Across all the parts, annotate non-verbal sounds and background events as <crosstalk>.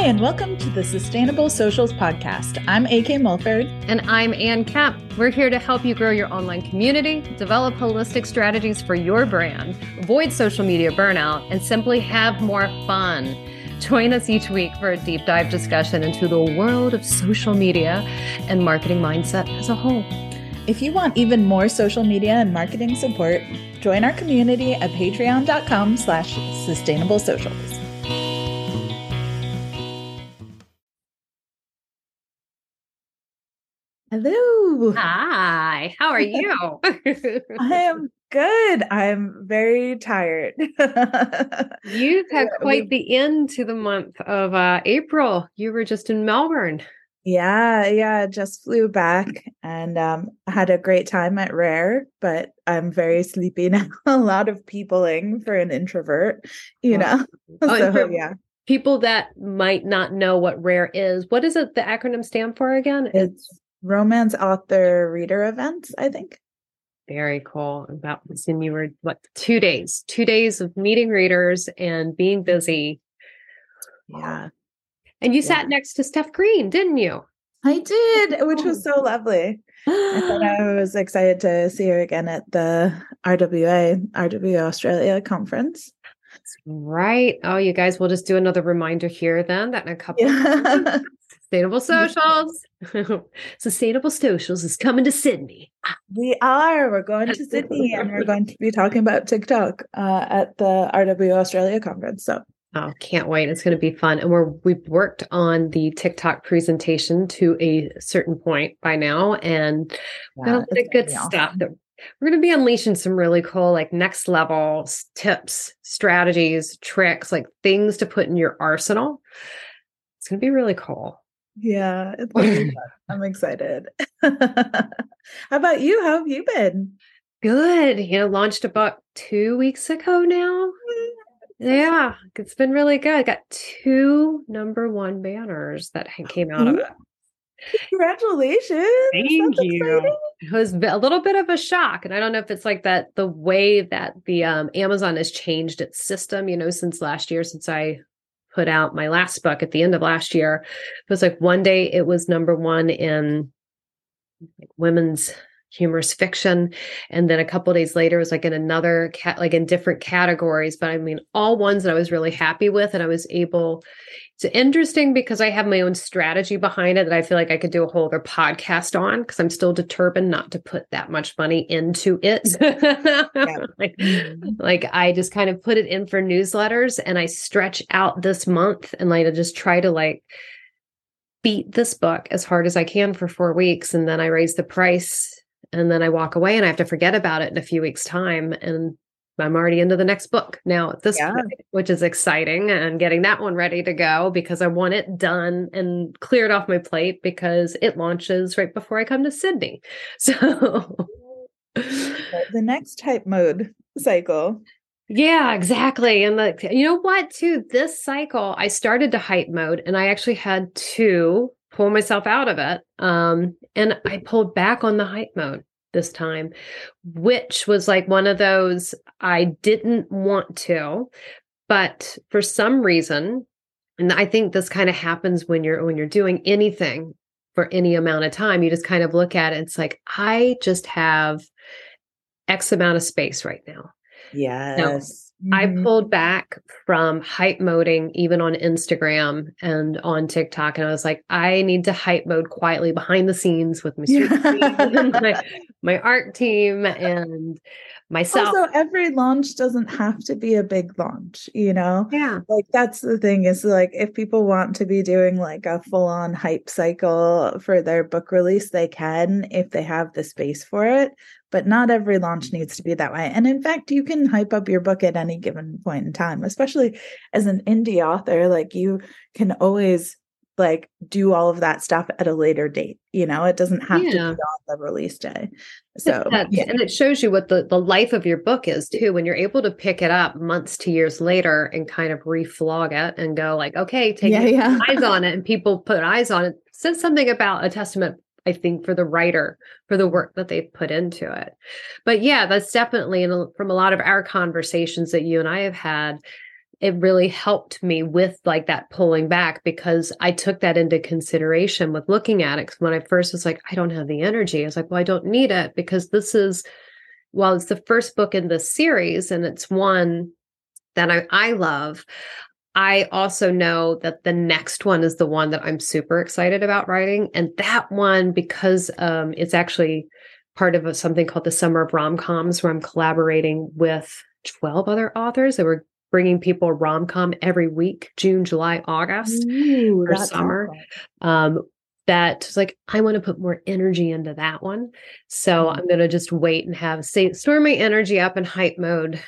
Hi, and welcome to the Sustainable Socials Podcast. I'm AK Mulford. And I'm Anne Kemp. We're here to help you grow your online community, develop holistic strategies for your brand, avoid social media burnout, and simply have more fun. Join us each week for a deep dive discussion into the world of social media and marketing mindset as a whole. If you want even more social media and marketing support, join our community at patreon.com slash sustainable socials. Hello. Hi, how are <laughs> you? I am good. I'm very tired. <laughs> You've had quite the end to the month of uh, April. You were just in Melbourne. Yeah, yeah, just flew back and um had a great time at Rare, but I'm very sleepy <laughs> now. a lot of peopling for an introvert, you know. Oh, so, yeah. People that might not know what Rare is, what does it the acronym stand for again? It's romance author reader events, I think. Very cool. About and you were what two days, two days of meeting readers and being busy. Yeah. And you Yeah. sat next to Steph Green, didn't you? I did, which was so oh. lovely. And then I <gasps> was excited to see her again at the RWA, RWA Australia conference. Right. Oh, you guys, we'll just do another reminder here then that in a couple Yeah. <laughs> sustainable socials. <laughs> sustainable socials is coming to Sydney. we are. We're going to Sydney and we're <laughs> going to be talking about TikTok uh, at the RW Australia conference. So Oh, can't wait. It's going to be fun. And we're we've worked on the TikTok presentation to a certain point by now and got a lot of good gonna stuff that we're going to be unleashing some really cool like next level tips, strategies, tricks, like things to put in your arsenal. It's going to be really cool. Yeah, it's gonna be <laughs> fun. I'm excited. <laughs> How about you? How have you been? Good. You know, launched a book 2 weeks ago now. Yeah, it's been really good. I got two number 1 banners that came out of it. Congratulations. Thank That's you. exciting. It was a little bit of a shock. And I don't know if it's like that the way that the um, Amazon has changed its system, you know, since last year, since I put out my last book at the end of last year. It was like one day it was number one in women's humorous fiction. And then a couple days later it was like in another cat like in different categories. But I mean all ones that I was really happy with. And I was able it's interesting because I have my own strategy behind it that I feel like I could do a whole other podcast on because I'm still determined not to put that much money into it. <laughs> like, Mhm. like I just kind of put it in for newsletters and I stretch out this month and like I just try to like beat this book as hard as I can for four weeks and then I raise the price and then I walk away and I have to forget about it in a few weeks time and I'm already into the next book now at this Yeah. point, which is exciting and getting that one ready to go because I want it done and cleared off my plate because it launches right before I come to Sydney. <laughs> So The next hype mode cycle. Yeah, exactly. And the you know what too, this cycle I started to hype mode and I actually had to pull myself out of it. Um and I pulled back on the hype mode this time, which was like one of those I didn't want to, but for some reason and I think this kind of happens when you're when you're doing anything for any amount of time, you just kind of look at it it's like I just have x amount of space right now. Yes. I Mhm. pulled back from hype moding even on Instagram and on TikTok. And I was like, I need to hype mode quietly behind the scenes with my, <laughs> street team and <laughs> my, my ARC team and myself. Also, every launch doesn't have to be a big launch, you know? yeah. Like, that's the thing is like, if people want to be doing like a full on hype cycle for their book release, they can if they have the space for it. But not every launch needs to be that way. And in fact, you can hype up your book at any given point in time, especially as an indie author. Like, you can always like do all of that stuff at a later date. You know, it doesn't have to be on the release day. So, yeah. And it shows you what the, the life of your book is too. When you're able to pick it up months to years later and kind of reflog it and go like, okay, take Yeah, yeah. <laughs> eyes on it and people put eyes on it says something about a testament i think for the writer for the work that they put into it but yeah that's definitely in a, from a lot of our conversations that you and i have had it really helped me with like that pulling back because I took that into consideration with looking at it. Cause when I first was like, I don't have the energy, I was like, well, I don't need it because this is, well, it's the first book in the series and it's one that I, I love. I also know that the next one is the one that I'm super excited about writing. And that one, because um, it's actually part of a, something called the Summer of Rom Coms, where I'm collaborating with 12 other authors that were bringing people rom com every week, June, July, August Ooh, for summer. Um, that like I want to put more energy into that one. So mm-hmm. I'm gonna just wait and have say store my energy up in hype mode.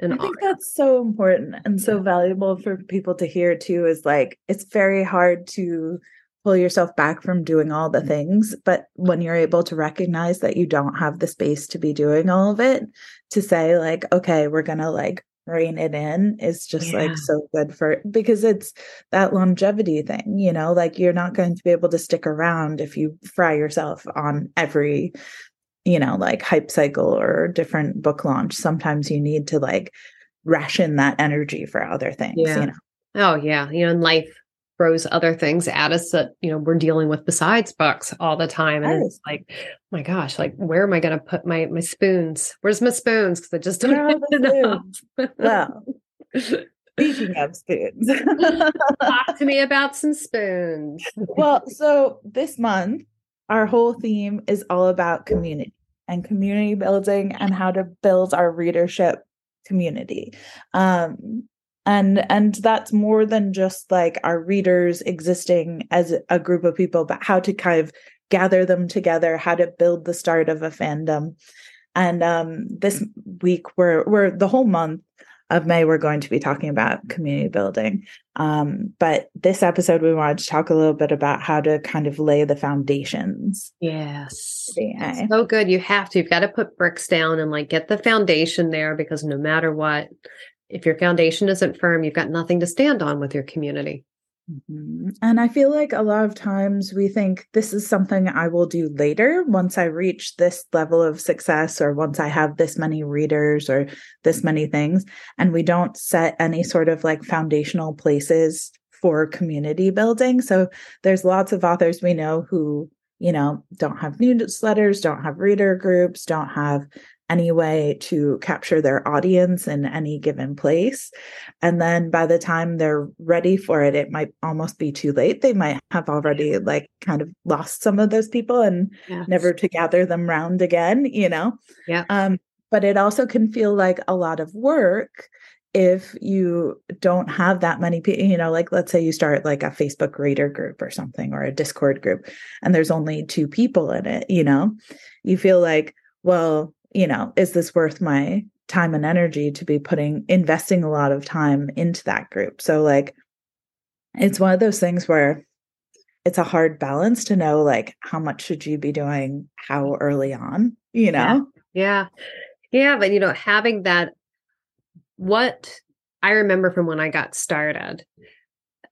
And I think that's so important and so valuable for people to hear too. Is like it's very hard to pull yourself back from doing all the things. But when you're able to recognize that you don't have the space to be doing all of it, to say, like, okay, we're going to like rein it in is just yeah. like so good for because it's that longevity thing, you know, like you're not going to be able to stick around if you fry yourself on every, you know, like hype cycle or different book launch. Sometimes you need to like ration that energy for other things, yeah. you know. Oh yeah, you know, in life throws other things at us that you know we're dealing with besides books all the time. And it's like oh my gosh like where am i going to put my my spoons? Where's my spoons? Because i just don't have enough. <laughs> Well speaking of spoons. <laughs> Talk to me <laughs> about some spoons. Well so this month our whole theme is all about community and community building and how to build our readership community. Um and and that's more than just like our readers existing as a group of people but how to kind of gather them together how to build the start of a fandom and um this week we're we're the whole month of May, we're going to be talking about community building. Um, but this episode, we wanted to talk a little bit about how to kind of lay the foundations. Yes. So good. You have to. You've got to put bricks down and like get the foundation there because no matter what, if your foundation isn't firm, you've got nothing to stand on with your community. Mm-hmm. And I feel like a lot of times we think this is something I will do later once I reach this level of success or once I have this many readers or this many things. And we don't set any sort of like foundational places for community building. So there's lots of authors we know who, you know, don't have newsletters, don't have reader groups, don't have any way to capture their audience in any given place. And then by the time they're ready for it, it might almost be too late. They might have already like kind of lost some of those people and yes. never to gather them round again, you know? Yeah. Um, but it also can feel like a lot of work if you don't have that many people, you know, like let's say you start like a Facebook reader group or something or a Discord group and there's only two people in it, you know, you feel like, well, you know, is this worth my time and energy to be putting investing a lot of time into that group? So like it's one of those things where it's a hard balance to know like how much should you be doing how early on, you know? Yeah. Yeah, yeah but you know, having that what I remember from when I got started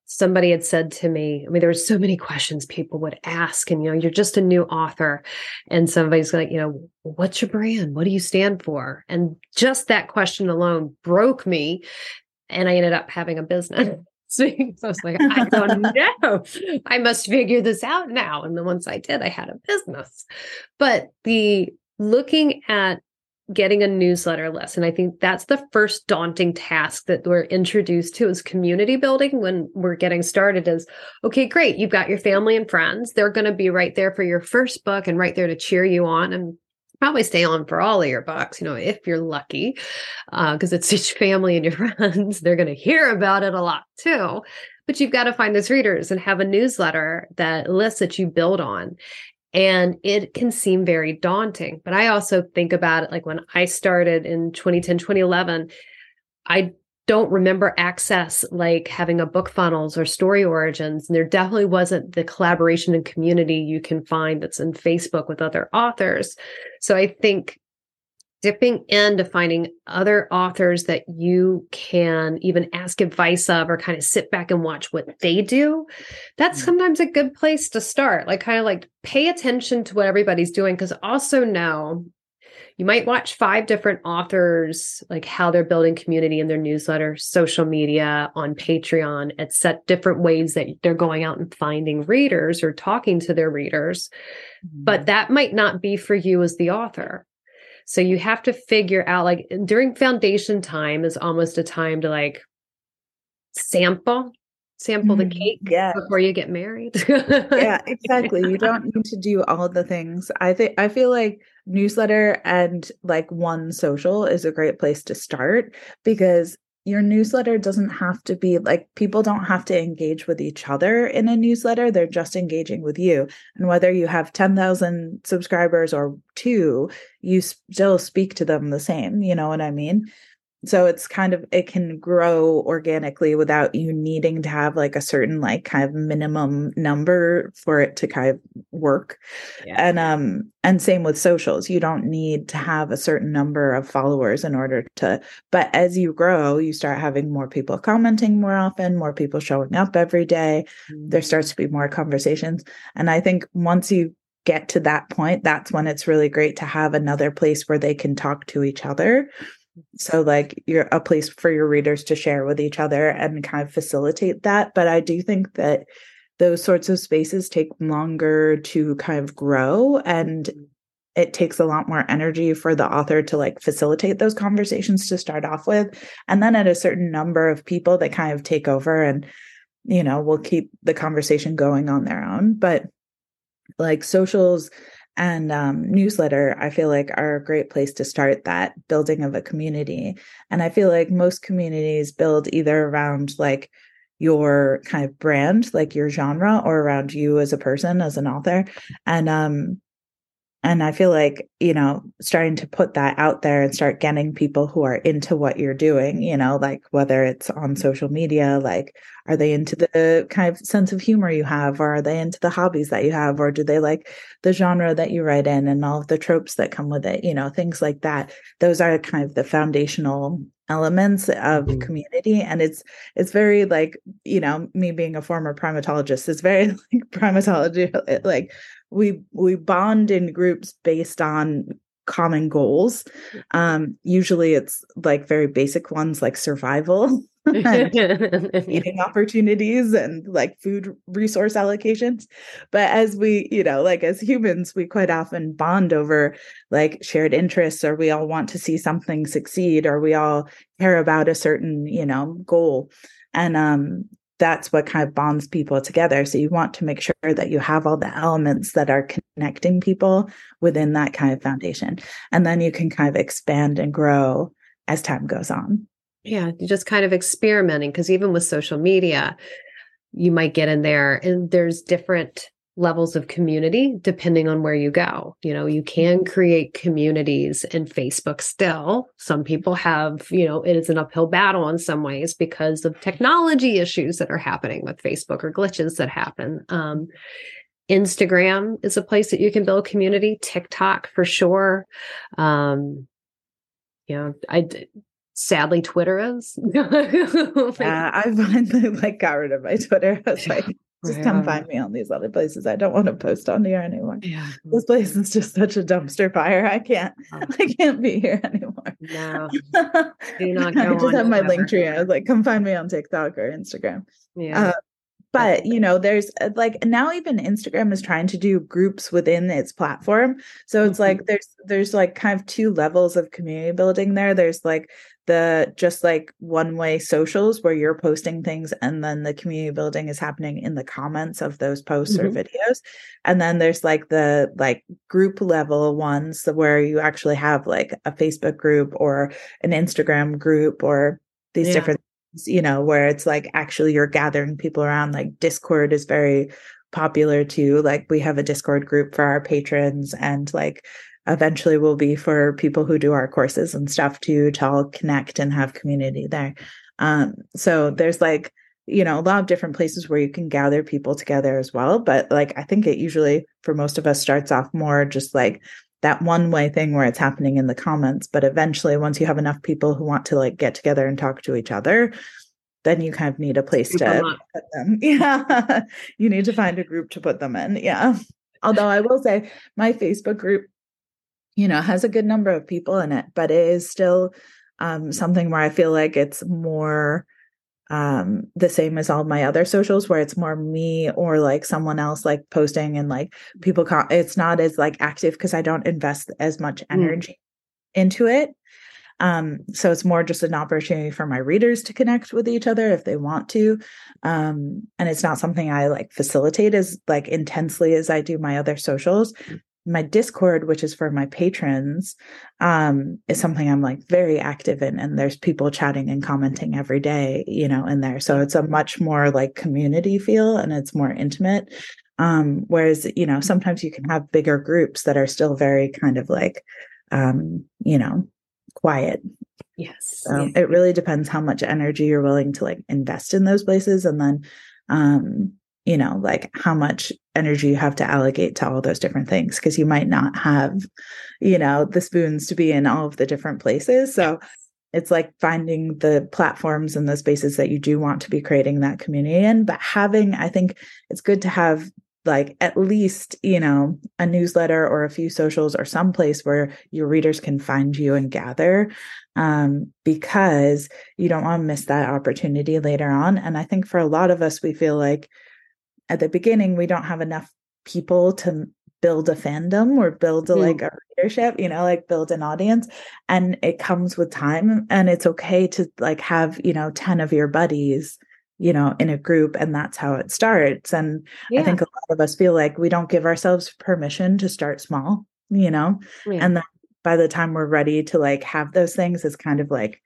somebody had said to me, I mean, there were so many questions people would ask, and you know, you're just a new author, and somebody's like, you know, what's your brand? What do you stand for? And just that question alone broke me, and I ended up having a business. <laughs> So I was like, I don't <laughs> know. I must figure this out now. And then once I did, I had a business. But the looking at getting a newsletter list. And I think that's the first daunting task that we're introduced to is community building when we're getting started is okay, great. You've got your family and friends. They're going to be right there for your first book and right there to cheer you on and probably stay on for all of your books, you know, if you're lucky, because uh, it's <laughs> just family and your friends. They're going to hear about it a lot too. But you've got to find those readers and have a newsletter that list that you build on. And it can seem very daunting. But I also think about it like when I started in 2010, 2011, I don't remember access like having a BookFunnels or StoryOrigins. And there definitely wasn't the collaboration and community you can find that's in Facebook with other authors. So I think dipping into finding other authors that you can even ask advice of or kind of sit back and watch what they do that's mm. sometimes a good place to start like kind of like pay attention to what everybody's doing because also know you might watch five different authors like how they're building community in their newsletter social media on patreon at set different ways that they're going out and finding readers or talking to their readers mm-hmm. but that might not be for you as the author so you have to figure out like during foundation time is almost a time to like sample sample the mm-hmm. cake yeah. before you get married. yeah, <laughs> exactly. You don't need to do all the things. I think I feel like newsletter and like one social is a great place to start because your newsletter doesn't have to be like people don't have to engage with each other in a newsletter they're just engaging with you. And whether you have 10,000 subscribers or 2 you still speak to them the same you know what i mean so it's kind of it can grow organically without you needing to have like a certain like kind of minimum number for it to kind of work. Yeah. and um and same with socials. You don't need to have a certain number of followers in order to but as you grow you start having more people commenting more often more people showing up every day. Mm-hmm. there starts to be more conversations. And i think once you get to that point that's when it's really great to have another place where they can talk to each other so like you're a place for your readers to share with each other and kind of facilitate that. But i do think that those sorts of spaces take longer to kind of grow and mm-hmm. it takes a lot more energy for the author to like facilitate those conversations to start off with. And then at a certain number of people that kind of take over and you know will keep the conversation going on their own. But like socials and um, newsletter i feel like are a great place to start that building of a community. And i feel like most communities build either around like your kind of brand like your genre or around you as a person as an author. And um and i feel like you know starting to put that out there and start getting people who are into what you're doing you know like whether it's on social media like are they into the kind of sense of humor you have or are they into the hobbies that you have or do they like the genre that you write in and all of the tropes that come with it you know things like that those are kind of the foundational elements of mm-hmm. community and it's it's very like you know me being a former primatologist is very <laughs> like primatology like we we bond in groups based on common goals. Um usually it's like very basic ones like survival <laughs> <laughs> eating opportunities and like food resource allocations. But as we you know like as humans we quite often bond over like shared interests or we all want to see something succeed or we all care about a certain you know goal. And um that's what kind of bonds people together. So you want to make sure that you have all the elements that are connecting people within that kind of foundation. And then you can kind of expand and grow as time goes on. Yeah, just kind of experimenting because even with social media, you might get in there and there's different levels of community depending on where you go. You know, you can mm-hmm. create communities in Facebook still. Some people have, you know, it is an uphill battle in some ways because of technology issues that are happening with Facebook or glitches that happen. Um, Instagram is a place that you can build community, TikTok for sure. Um, you know, I sadly Twitter is. <laughs> yeah, I <laughs> finally like got rid of my Twitter. I was like, just come find me on these other places. I don't want to post on here anymore. Yeah. This place is just such a dumpster fire. I can't. <laughs> I can't be here anymore. No. <laughs> Do not I just have my Linktree. I was like, come find me on TikTok or Instagram. Yeah. Uh, but you know there's uh, like now even instagram is trying to do groups within its platform so it's mm-hmm. like there's there's like kind of two levels of community building there there's like the just like one way socials where you're posting things and then the community building is happening in the comments of those posts mm-hmm. or videos and then there's like the like group level ones where you actually have like a facebook group or an instagram group or these yeah. different you know where it's like actually you're gathering people around like discord is very popular too like we have a discord group for our patrons and like eventually will be for people who do our courses and stuff too to all connect and have community there. Um, so there's like, you know, a lot of different places where you can gather people together as well. But like, I think it usually for most of us starts off more just like that one way thing where it's happening in the comments. But eventually, once you have enough people who want to like get together and talk to each other, then you kind of need a place to put them. <laughs> Yeah. you need to find a group to put them in. Yeah. Although I will say my Facebook group you know, has a good number of people in it, but it is still um, something where I feel like it's more um the same as all my other socials where it's more me or like someone else like posting and like people it's not as like active because i don't invest as much mm. energy mm. into it um so it's more just an opportunity for my readers to connect with each other if they want to um and it's not something i like facilitate as like intensely as i do my other socials mm my discord which is for my patrons um is something i'm like very active in and there's people chatting and commenting every day you know in there. So it's a much more like community feel and it's more intimate. Um whereas you know sometimes you can have bigger groups that are still very kind of like um you know quiet. Yes. So yeah. it really depends how much energy you're willing to like invest in those places and then um you know, like how much energy you have to allocate to all those different things because you might not have, you know, the spoons to be in all of the different places. So it's like finding the platforms and the spaces that you do want to be creating that community in. But having, I think it's good to have like at least you know a newsletter or a few socials or some place where your readers can find you and gather um, because you don't want to miss that opportunity later on and i think for a lot of us we feel like at the beginning we don't have enough people to build a fandom or build a, mm. like a readership you know like build an audience and it comes with time and it's okay to like have you know 10 of your buddies you know in a group and that's how it starts and yeah. i think a lot of us feel like we don't give ourselves permission to start small you know yeah. and then by the time we're ready to like have those things it's kind of like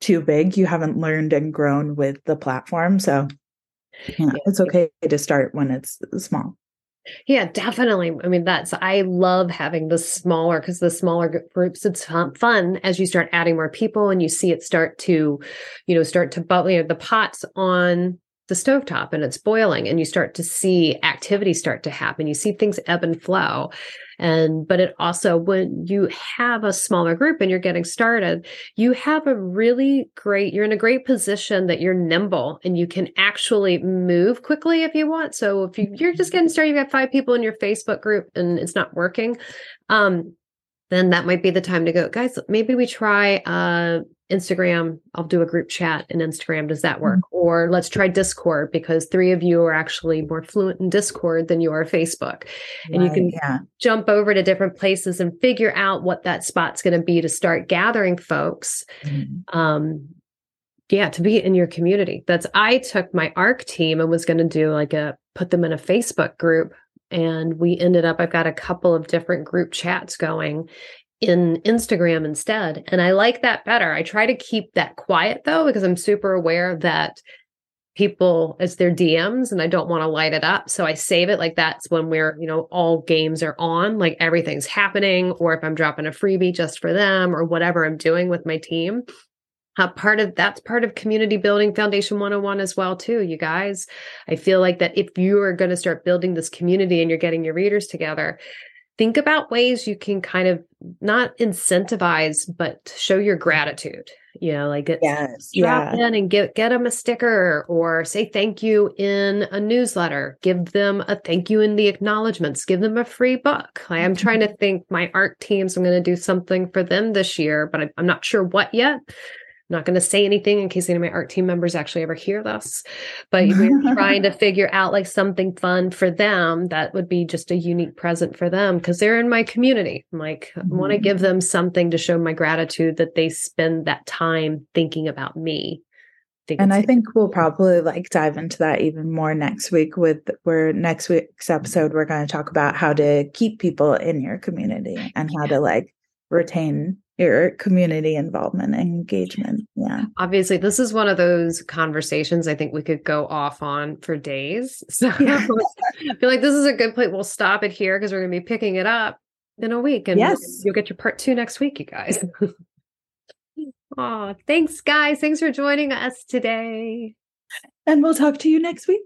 too big you haven't learned and grown with the platform so yeah, it's okay to start when it's small. Yeah, definitely. I mean, that's, I love having the smaller because the smaller groups, it's fun as you start adding more people and you see it start to, you know, start to bubble. You know, the pots on the stovetop and it's boiling and you start to see activity start to happen. You see things ebb and flow. And but it also when you have a smaller group and you're getting started you have a really great you're in a great position that you're nimble and you can actually move quickly if you want. So if you, you're just getting started you've got five people in your facebook group and it's not working um then that might be the time to go guys maybe we try uh Instagram, I'll do a group chat in Instagram. Does that work? Mm-hmm. Or let's try Discord because three of you are actually more fluent in Discord than you are Facebook. And right, you can yeah. jump over to different places and figure out what that spot's going to be to start gathering folks. Mm-hmm. Um, yeah, to be in your community. That's I took my ARC team and was going to do like a put them in a Facebook group and we ended up i've got a couple of different group chats going in Instagram instead. And I like that better. I try to keep that quiet though, because I'm super aware that people as their DMs and I don't want to light it up. So I save it like that's when we're, you know, all games are on, like everything's happening, or if I'm dropping a freebie just for them or whatever I'm doing with my team. Uh, part of that's part of community building foundation 101 as well too you guys i feel like that if you are going to start building this community and you're getting your readers together think about ways you can kind of not incentivize but show your gratitude you know like get yes, drop yeah. in and get get them a sticker or say thank you in a newsletter. Give them a thank you in the acknowledgments. Give them a free book. I am trying mm-hmm. to think my ARC teams. I'm going to do something for them this year but i'm not sure what yet I'm not going to say anything in case any of my ARC team members actually ever hear this, but we're trying to <laughs> figure out like something fun for them that would be just a unique present for them because they're in my community. I'm like, mm-hmm. I want to give them something to show my gratitude that they spend that time thinking about me. and I think we'll probably like dive into that even more next week with where next week's episode we're going to talk about how to keep people in your community and how to like retain your community involvement and engagement. Yeah. Obviously, this is one of those conversations I think we could go off on for days. <laughs> So yeah. I feel like this is a good point. We'll stop it here because we're going to be picking it up in a week. And yes. you'll get your part two next week, you guys. <laughs> oh, thanks, guys. Thanks for joining us today. And we'll talk to you next week.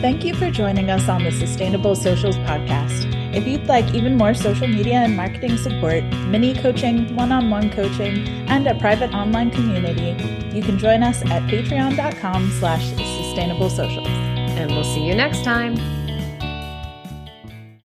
Thank you for joining us on the Sustainable Socials podcast. If you'd like even more social media and marketing support, mini coaching, one-on-one coaching, and a private online community, you can join us at patreon.com slash sustainable socials. And we'll see you next time.